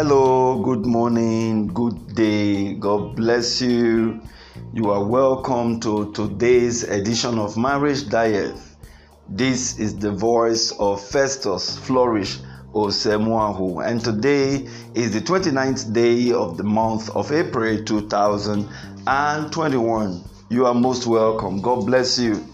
Hello, good morning, good day. God bless you. You are welcome to today's edition of Marriage Diet. This is the voice of Festus Flourish Osemuahu, and today is the 29th day of the month of April 2021. You are most welcome. God bless you.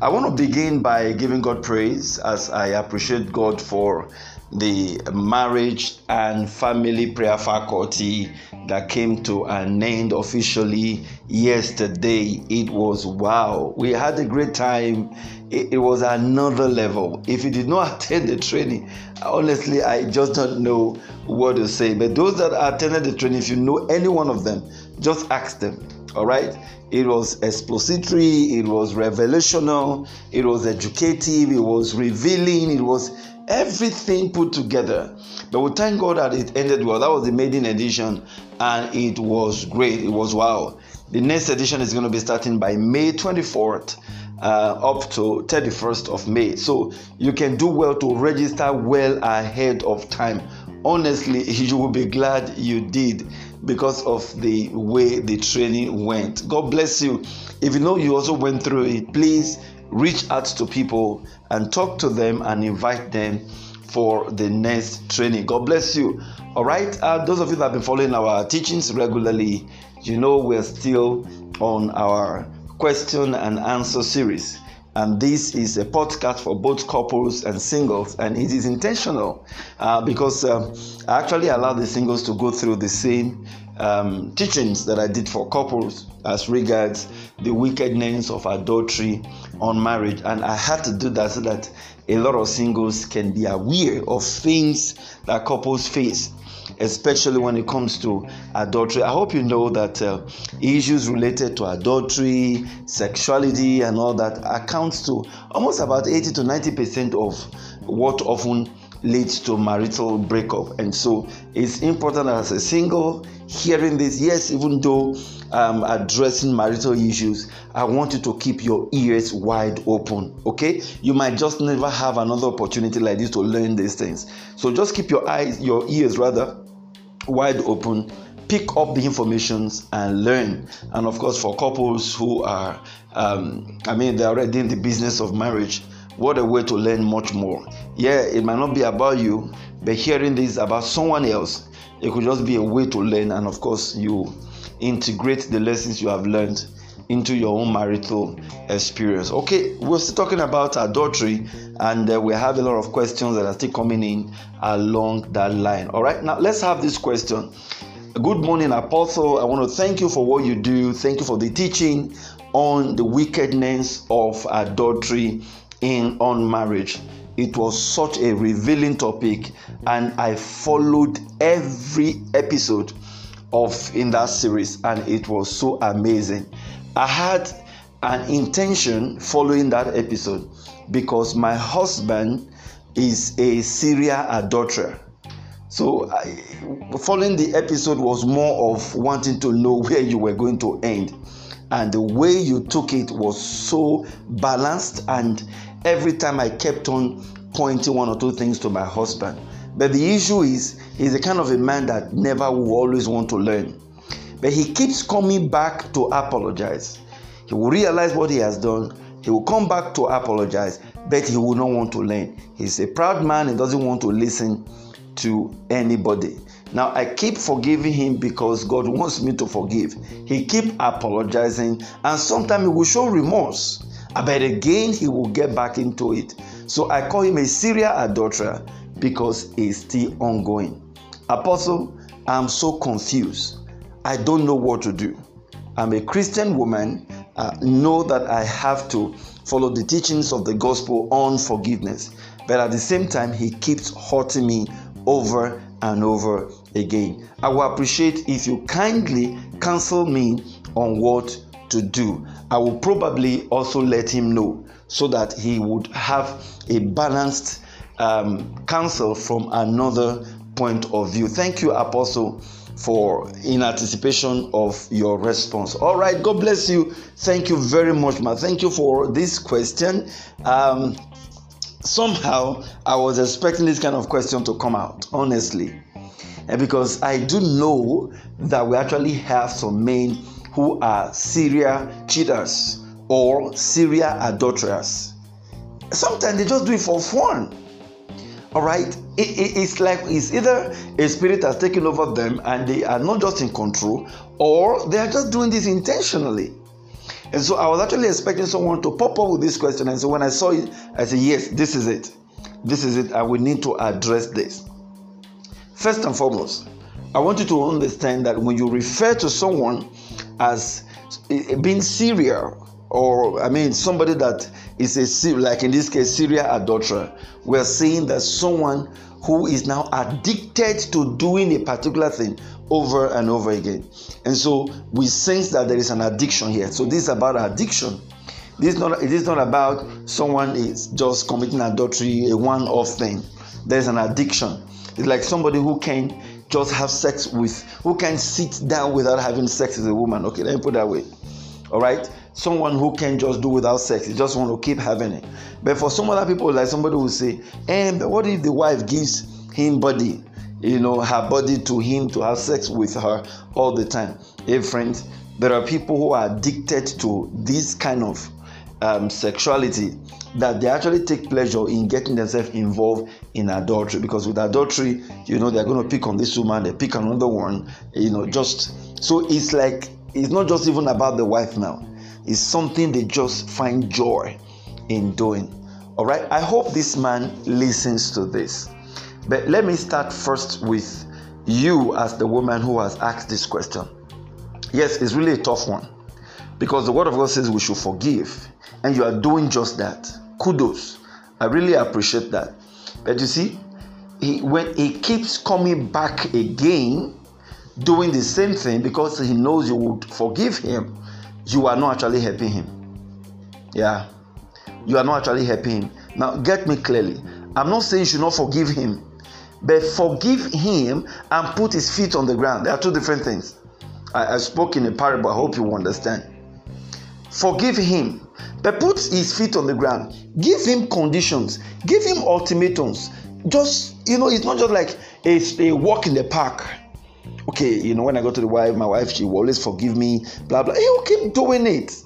I want to begin by giving God praise as I appreciate God for the marriage and family prayer faculty that came to an end officially yesterday. It was wow. We had a great time. It, it, was another level. If you did not attend the training, honestly, I just don't know what to say. But those that attended the training, if you know any one of them, just ask them. All right. It was expository, it was revelational, it was educative, it was revealing, it was everything put together. But we thank God that it ended well. That was the maiden edition, and it was great. It was wow. The next edition is going to be starting by May 24th. Uh, up to 31st of May. So you can do well to register well ahead of time. Honestly, you will be glad you did because of the way the training went. God bless you. If you know you also went through it, please reach out to people and talk to them and invite them for the next training. God bless you. All right, uh, those of you that have been following our teachings regularly, you know we're still on our question and answer series. And this is a podcast for both couples and singles, and it is intentional uh, because uh, I actually allow the singles to go through the same um, teachings that I did for couples as regards the wickedness of adultery on marriage. And I had to do that so that a lot of singles can be aware of things that couples face especially when it comes to adultery. I hope you know that uh, issues related to adultery, sexuality, and all that accounts to almost about 80 to 90 percent of what often leads to marital breakup. And so it's important as a single hearing this. Yes, even though I'm addressing marital issues, I want you to keep your ears wide open. Okay, you might just never have another opportunity like this to learn these things. So just keep your eyes, your ears rather, wide open pick up the information and learn. And of course for couples who are um, i mean they're already in the business of marriage what a way to learn much more. Yeah it might not be about you but hearing this about someone else it could just be a way to learn. And of course you integrate the lessons you have learned into your own marital experience. Okay, we're still talking about adultery, and uh, we have a lot of questions that are still coming in along that line. All right, now let's have this question. Good morning, Apostle. I want to thank you for what you do. Thank you for the teaching on the wickedness of adultery in on marriage. It was such a revealing topic, and I followed every episode of in that series, and it was so amazing. I had an intention following that episode because my husband is a serial adulterer. So, I, following the episode was more of wanting to know where you were going to end. And the way you took it was so balanced, and every time I kept on pointing one or two things to my husband. But the issue is, he's the kind of a man that never will always want to learn. But he keeps coming back to apologize. He will realize what he has done. He will come back to apologize, but he will not want to learn. He's a proud man. He doesn't want to listen to anybody. Now I keep forgiving him because God wants me to forgive. He keep apologizing, and sometimes he will show remorse. But again, he will get back into it. So I call him a serial adulterer because it's still ongoing. Apostle, I'm so confused. I don't know what to do. I'm a Christian woman. Uh, know that I have to follow the teachings of the gospel on forgiveness. But at the same time, he keeps hurting me over and over again. I will appreciate if you kindly counsel me on what to do. I will probably also let him know so that he would have a balanced um, counsel from another point of view. Thank you, Apostle for in anticipation of your response. All right, God bless you. Thank you very much, ma. Thank you for this question. Um, somehow I was expecting this kind of question to come out, honestly. And because I do know that we actually have some men who are serial cheaters or serial adulterers. Sometimes they just do it for fun. All right, it, it, it's like it's either a spirit has taken over them and they are not just in control, or they are just doing this intentionally. And so I was actually expecting someone to pop up with this question. And so when I saw it, I said, Yes, this is it. This is it. And we need to address this. First and foremost, I want you to understand that when you refer to someone as eh, being serial, or I mean somebody that is a like in this case serial adulterer, we're saying that someone who is now addicted to doing a particular thing over and over again. And so we sense that there is an addiction here. So this is about addiction. This is not it is not about someone is just committing adultery, a one-off thing. There's an addiction. It's like somebody who can just have sex with, who can sit down without having sex with a woman. Okay, let me put that way. All right, someone who can just do without sex, you just want to keep having it. But for some other people, like somebody will say, "And eh, what if the wife gives him body?" you know her body to him to have sex with her all the time hey friends there are people who are addicted to this kind of um, sexuality that they actually take pleasure in getting themselves involved in adultery because with adultery you know they're going to pick on this woman they pick another one you know just so it's like it's not just even about the wife now it's something they just find joy in doing all right i hope this man listens to this but let me start first with you as the woman who has asked this question. Yes, it's really a tough one because the Word of God says we should forgive, and you are doing just that. Kudos. I really appreciate that. But you see, he, when he keeps coming back again, doing the same thing because he knows you would forgive him, you are not actually helping him. Yeah, you are not actually helping him. Now, get me clearly. I'm not saying you should not forgive him but forgive him and put his feet on the ground. There are two different things. I, I spoke in a parable. I hope you understand. Forgive him, but put his feet on the ground. Give him conditions. Give him ultimatums. Just you know, it's not just like a, a walk in the park. Okay, you know, when I go to the wife, my wife, she will always forgive me. Blah blah. He will keep doing it.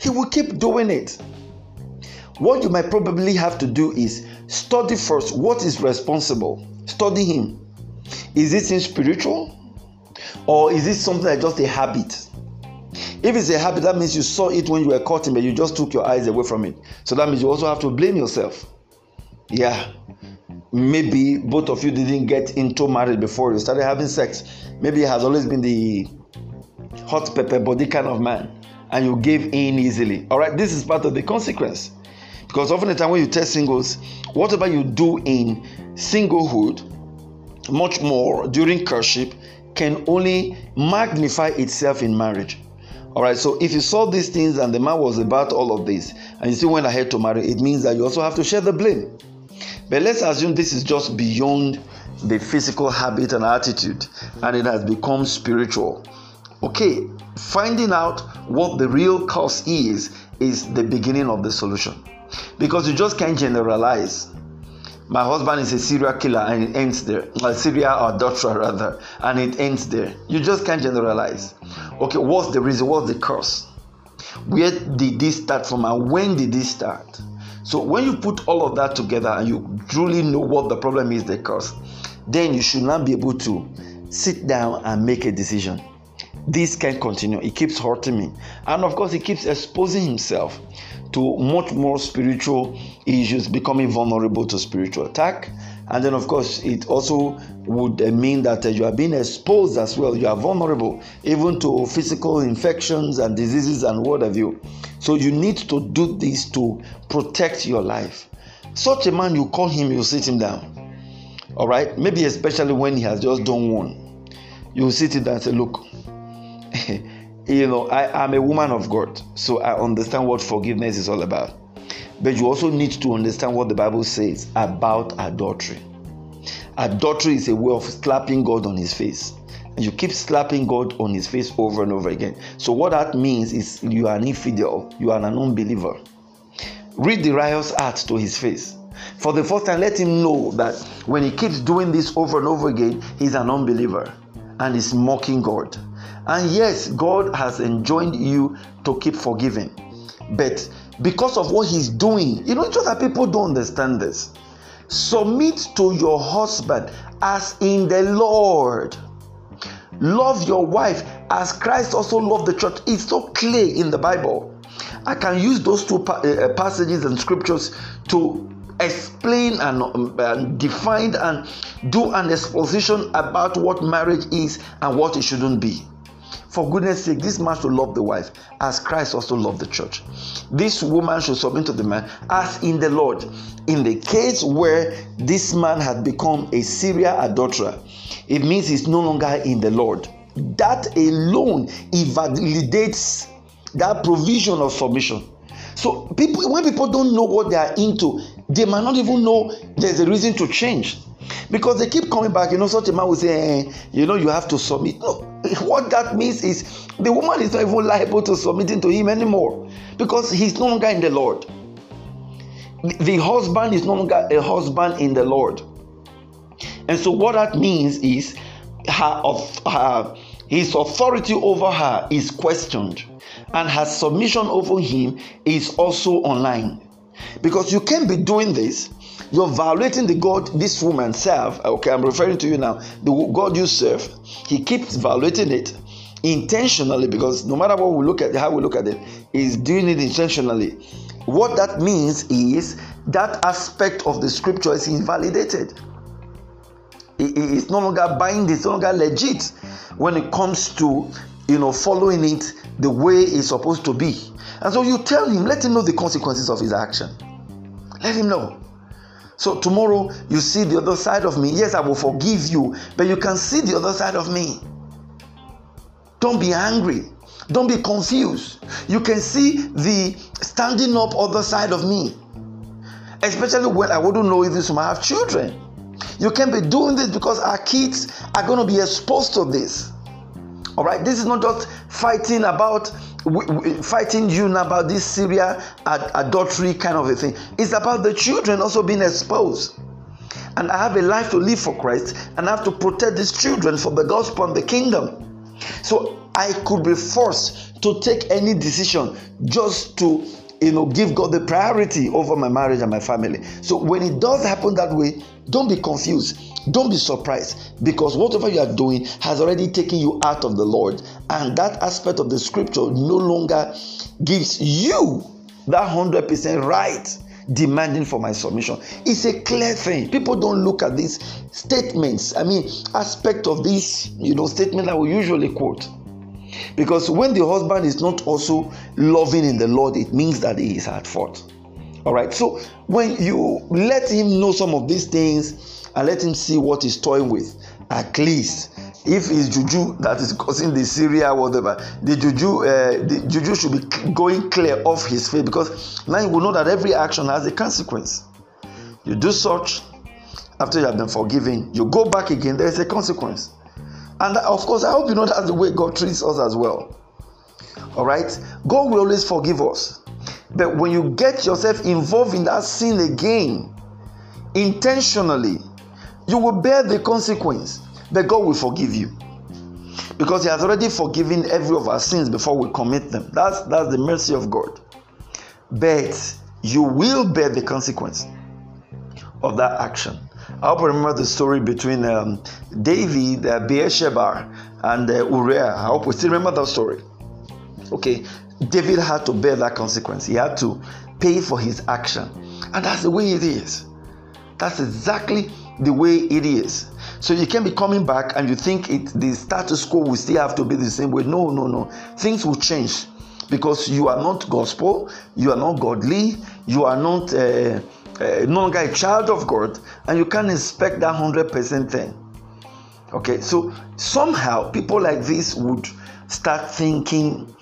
He will keep doing it. What you might probably have to do is study first what is responsible. Study him. Is it in spiritual? Or is it something like just a habit? If it's a habit, that means you saw it when you were cutting, but you just took your eyes away from it. So that means you also have to blame yourself. Yeah. Maybe both of you didn't get into marriage before you started having sex. Maybe he has always been the hot pepper body kind of man, and you gave in easily. All right, this is part of the consequence. Because often the time when you test singles, whatever you do in singlehood, much more during courtship, can only magnify itself in marriage. All right, so if you saw these things and the man was about all of this and you still went ahead to marry, it means that you also have to share the blame. But let's assume this is just beyond the physical habit and attitude and it has become spiritual. Okay, finding out what the real cause is is the beginning of the solution because you just can't generalize. My husband is a serial killer and it ends there. A serial adulterer rather, and it ends there. You just can't generalize. Okay, what's the reason? What's the cause? Where did this start from and when did this start? So when you put all of that together and you truly know what the problem is, the cause, then you should not be able to sit down and make a decision. This can continue. It keeps hurting me. And of course, he keeps exposing himself to much more spiritual issues, becoming vulnerable to spiritual attack. And then, of course, it also would uh, mean that uh, you are being exposed as well. You are vulnerable even to physical infections and diseases and what have you. So, you need to do this to protect your life. Such a man, you call him, you sit him down. All right? Maybe especially when he has just done one. You sit him down and say, Look, you know, I am a woman of God, so I understand what forgiveness is all about. But you also need to understand what the Bible says about adultery. Adultery is a way of slapping God on his face. You keep slapping God on his face over and over again. So, what that means is you are an infidel, you are an unbeliever. Read the riot's act to his face. For the first time, let him know that when he keeps doing this over and over again, he's an unbeliever and is mocking God. And yes, God has enjoined you to keep forgiving. But because of what he's doing, you know, just that people don't understand this. Submit to your husband as in the Lord. Love your wife as Christ also loved the church. It's so clear in the Bible. I can use those two pa- uh, passages and scriptures to explain and, um, define and do an exposition about what marriage is and what it shouldn't be. For goodness sake, this man should love the wife as Christ also loved the church. This woman should submit to the man as in the Lord. In the case where this man had become a serial adulterer, it means he's no longer in the Lord. That alone invalidates that provision of submission. So people, when people don't know what they are into, they might not even know there's a reason to change because they keep coming back. You know, such a man will say, eh, you know, you have to submit. No, what that means is the woman is not even liable to submitting to him anymore because he's no longer in the Lord. The husband is no longer a husband in the Lord. And so what that means is her of her his authority over her is questioned and her submission over him is also online. Because you can't be doing this you're violating the God this woman serve. Okay, I'm referring to you now. The God you serve, He keeps violating it intentionally because no matter what we look at, how we look at it, He's doing it intentionally. What that means is that aspect of the scripture is invalidated. It's no longer binding, it's no longer legit when it comes to you know following it the way it's supposed to be. And so you tell him, let him know the consequences of his action. Let him know. So tomorrow you see the other side of me. Yes, I will forgive you, but you can see the other side of me. Don't be angry. Don't be confused. You can see the standing up other side of me. Especially when I wouldn't know if this might have children. You can't be doing this because our kids are going to be exposed to this. All right, this is not just fighting about fighting you now about this serial ad- adultery kind of a thing. It's about the children also being exposed. And I have a life to live for Christ, and I have to protect these children for the gospel and the kingdom. So I could be forced to take any decision just to you know give god the priority over my marriage and my family. So when it does happen that way don't be confused. Don't be surprised. Because whatever you are doing has already taken you out of the lord. And that aspect of the scripture no longer gives you that 100% right demanding for my submission. It's a clear thing. People don't look at these statements. I mean aspect of this you know statement that we usually quote because when the husband is not also loving in the Lord, it means that he is at fault. All right. So when you let him know some of these things and let him see what he's toying with, at least if it's juju that is causing the Syria whatever, the juju, uh, the juju should be going clear off his face because now you will know that every action has a consequence. You do such after you have been forgiven, you go back again, there is a consequence. And of course, I hope you know that's the way God treats us as well. All right? God will always forgive us. But when you get yourself involved in that sin again, intentionally, you will bear the consequence. But God will forgive you. Because He has already forgiven every of our sins before we commit them. That's, that's the mercy of God. But you will bear the consequence of that action. I hope you remember the story between um, David, uh, Bathsheba, and uh, Uriah. I hope we still remember that story. Okay, David had to bear that consequence. He had to pay for his action. And that's the way it is. That's exactly the way it is. So you can be coming back and you think it the status quo will still have to be the same way. No, no, no. Things will change because you are not gospel, you are not godly, you are not uh, uh, no longer a child of God, and you can't expect that 100% thing. Okay, so somehow people like this would start thinking,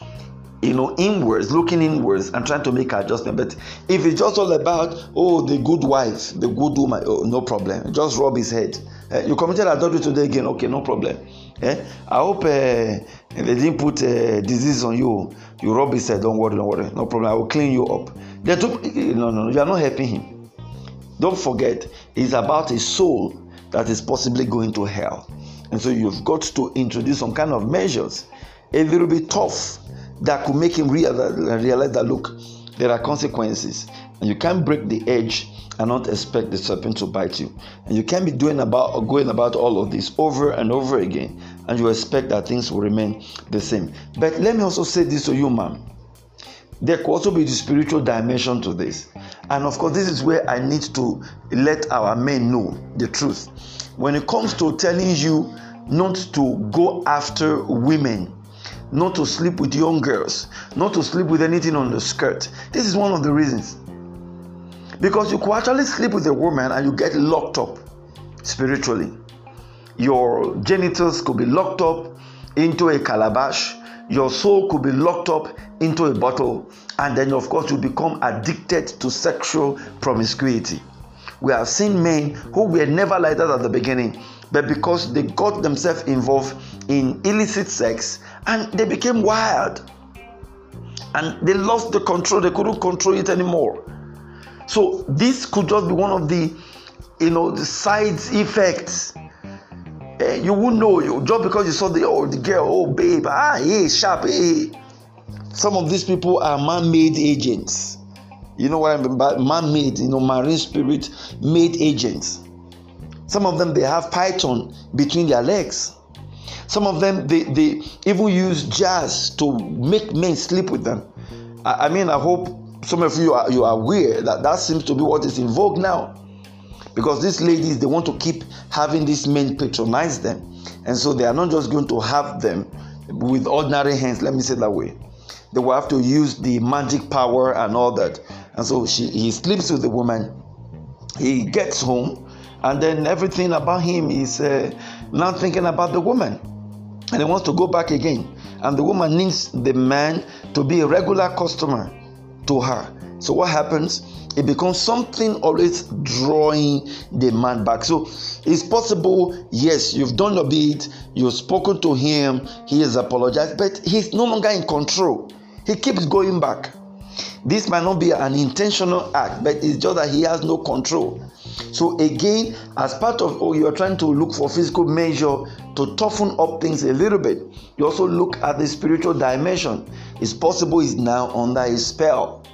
you know, inwards, looking inwards, and trying to make adjustment. But if it's just all about, oh, the good wife, the good woman, oh, no problem. Just rub his head. Uh, you committed adultery today again, okay, no problem. Eh? I hope uh, they didn't put uh, disease on you. You rub his head, don't worry, don't worry, no problem. I will clean you up. They took, no, no, no, you are not helping him Don't forget, it's about a soul that is possibly going to hell. And so you've got to introduce some kind of measures, a little bit tough, that could make him realize, that look, there are consequences. And you can't break the edge and not expect the serpent to bite you. And you can't be doing about or going about all of this over and over again, and you expect that things will remain the same. But let me also say this to you, ma'am. There could also be the spiritual dimension to this. And of course, this is where I need to let our men know the truth. When it comes to telling you not to go after women, not to sleep with young girls, not to sleep with anything on the skirt, this is one of the reasons. Because you could actually sleep with a woman and you get locked up spiritually. Your genitals could be locked up into a calabash your soul could be locked up into a bottle, and then, of course, you become addicted to sexual promiscuity. We have seen men who were never like that at the beginning, but because they got themselves involved in illicit sex and they became wild. And they lost the control, they couldn't control it anymore. So, this could just be one of the you know the side effects. Eh, you won't know. You just because you saw the oh girl oh babe ah hey sharp hey some of these people are man-made agents. You know what i mean by man-made? You know marine spirit made agents. Some of them they have python between their legs. Some of them they, they even use jazz to make men sleep with them. I, I mean i hope some of you are you are aware that that seems to be what is in vogue now. Because these ladies they want to keep having these men patronize them. And so they are not just going to have them with ordinary hands. Let me say that way they will have to use the magic power and all that. And so she he sleeps with the woman. He gets home and then everything about him is uh, not thinking about the woman. And he wants to go back again. And the woman needs the man to be a regular customer to her. So what happens? It becomes something always drawing the man back. So it's possible, yes, you've done your bit, you've spoken to him, he has apologized, but he's no longer in control. He keeps going back. This might not be an intentional act, but it's just that he has no control. So again, as part of oh, you're trying to look for physical measure to toughen up things a little bit, you also look at the spiritual dimension. It's possible he's now under a spell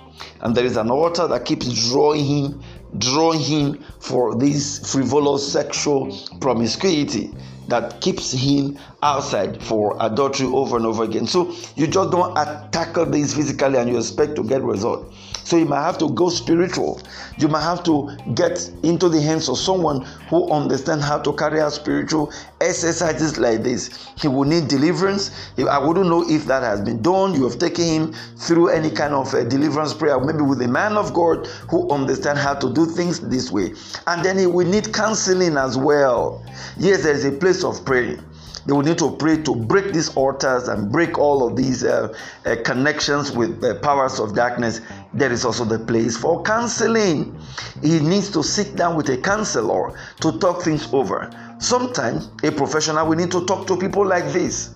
and there is an altar that keeps drawing him drawing him for this frivolous sexual promiscuity that keeps him outside for adultery over and over again. So you just don't tackle this physically and you expect to get result. So you might have to go spiritual. You might have to get into the hands of someone who understands how to carry out spiritual exercises like this. He will need deliverance. I wouldn't know if that has been done. You have taken him through any kind of a deliverance prayer, maybe with a man of God who understands how to do things this way. And then he will need counseling as well. Yes, there is a place of prayer they will need to pray to break these altars and break all of these uh, uh, connections with the powers of darkness. There is also the place for counseling. He needs to sit down with a counselor to talk things over. Sometimes a professional will need to talk to people like this.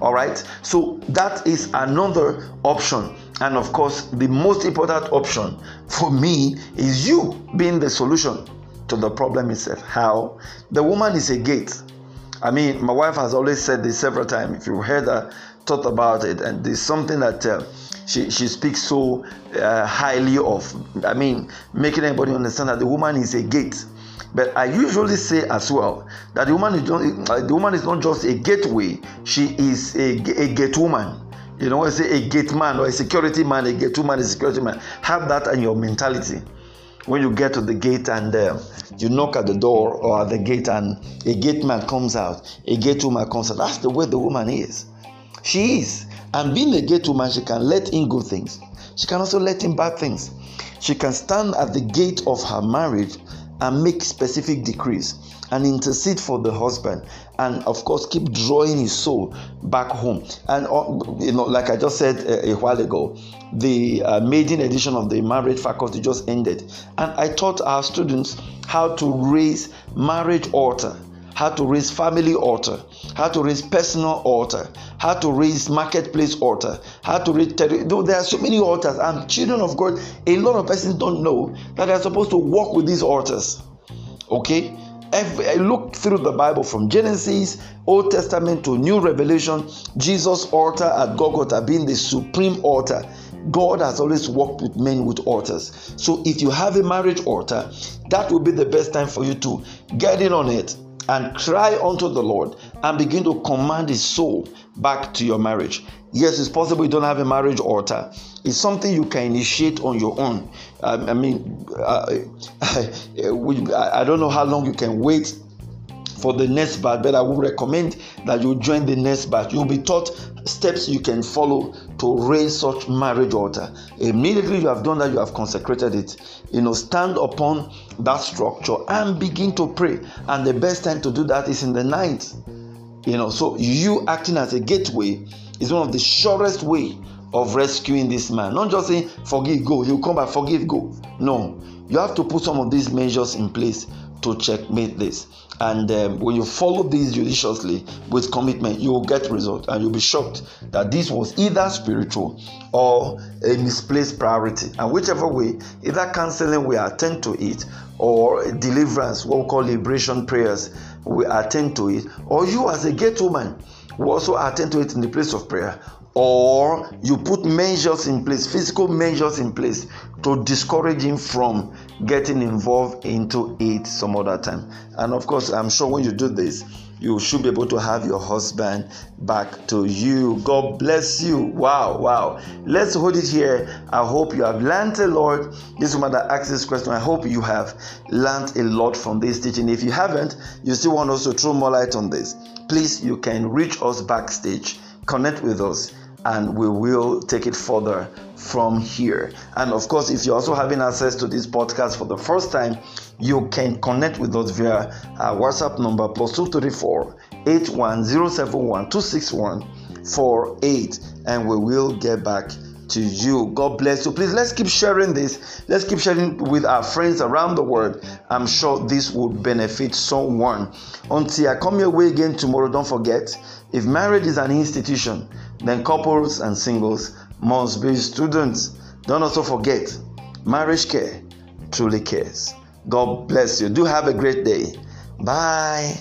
All right, so that is another option. And of course, the most important option for me is you being the solution to the problem itself. How? The woman is a gate I mean, my wife has always said this several times. If you heard her thought about it, and there's something that uh, she she speaks so uh, highly of. I mean, making everybody understand that the woman is a gate. But I usually say as well that the woman is not, uh, the woman is not just a gateway; she is a, a gate woman. You know, I say a gate man or a security man, a gate woman, a security man. Have that in your mentality when you get to the gate and uh, you knock at the door or at the gate and a gate man comes out, a gate woman comes out. That's the way the woman is. She is. And being a gate woman, she can let in good things. She can also let in bad things. She can stand at the gate of her marriage and make specific decrees and intercede for the husband and of course keep drawing his soul back home and uh, you know like i just said a, a while ago the uh, maiden edition of the marriage faculty just ended and i taught our students how to raise marriage altar how to raise family altar, how to raise personal altar, how to raise marketplace altar, how to raise ter- there are so many altars and children of God, a lot of persons don't know that they're supposed to walk with these altars. Okay? Every, I look through the Bible from Genesis, Old Testament to New Revelation, Jesus' altar at Golgotha being the supreme altar. God has always worked with men with altars. So if you have a marriage altar, that will be the best time for you to get in on it and cry unto the Lord and begin to command his soul back to your marriage. Yes, it's possible you don't have a marriage altar. It's something you can initiate on your own. Um, I mean, uh, I don't know how long you can wait for the next batch, but I would recommend that you join the next batch. You'll be taught steps you can follow to raise such marriage altar. Immediately you have done that, you have consecrated it. You know, stand upon that structure and begin to pray. And the best time to do that is in the night. You know, so you acting as a gateway is one of the surest way of rescuing this man. Not just saying forgive, go. He'll come back, forgive, go. No, you have to put some of these measures in place to checkmate this. And um, when you follow these judiciously with commitment, you will get result, and you'll be shocked that this was either spiritual or a misplaced priority. And whichever way, either counseling we attend to it, or deliverance, what we call liberation prayers, we attend to it, or you as a gate woman will also attend to it in the place of prayer, or you put measures in place, physical measures in place to discourage him from getting involved into it some other time. And of course, I'm sure when you do this, you should be able to have your husband back to you. God bless you. Wow, wow. Let's hold it here. I hope you have learned a lot. This woman that asked this question, I hope you have learned a lot from this teaching. If you haven't, you still want us to throw more light on this, please, you can reach us backstage, connect with us and we will take it further from here. And of course, if you're also having access to this podcast for the first time, you can connect with us via our WhatsApp number plus 234 81071 261 and we will get back to you. God bless you. Please let's keep sharing this. Let's keep sharing with our friends around the world. I'm sure this would benefit someone. Until I come your way again tomorrow, don't forget if marriage is an institution, then couples and singles must be students. Don't also forget, marriage care truly cares. God bless you. Do have a great day. Bye.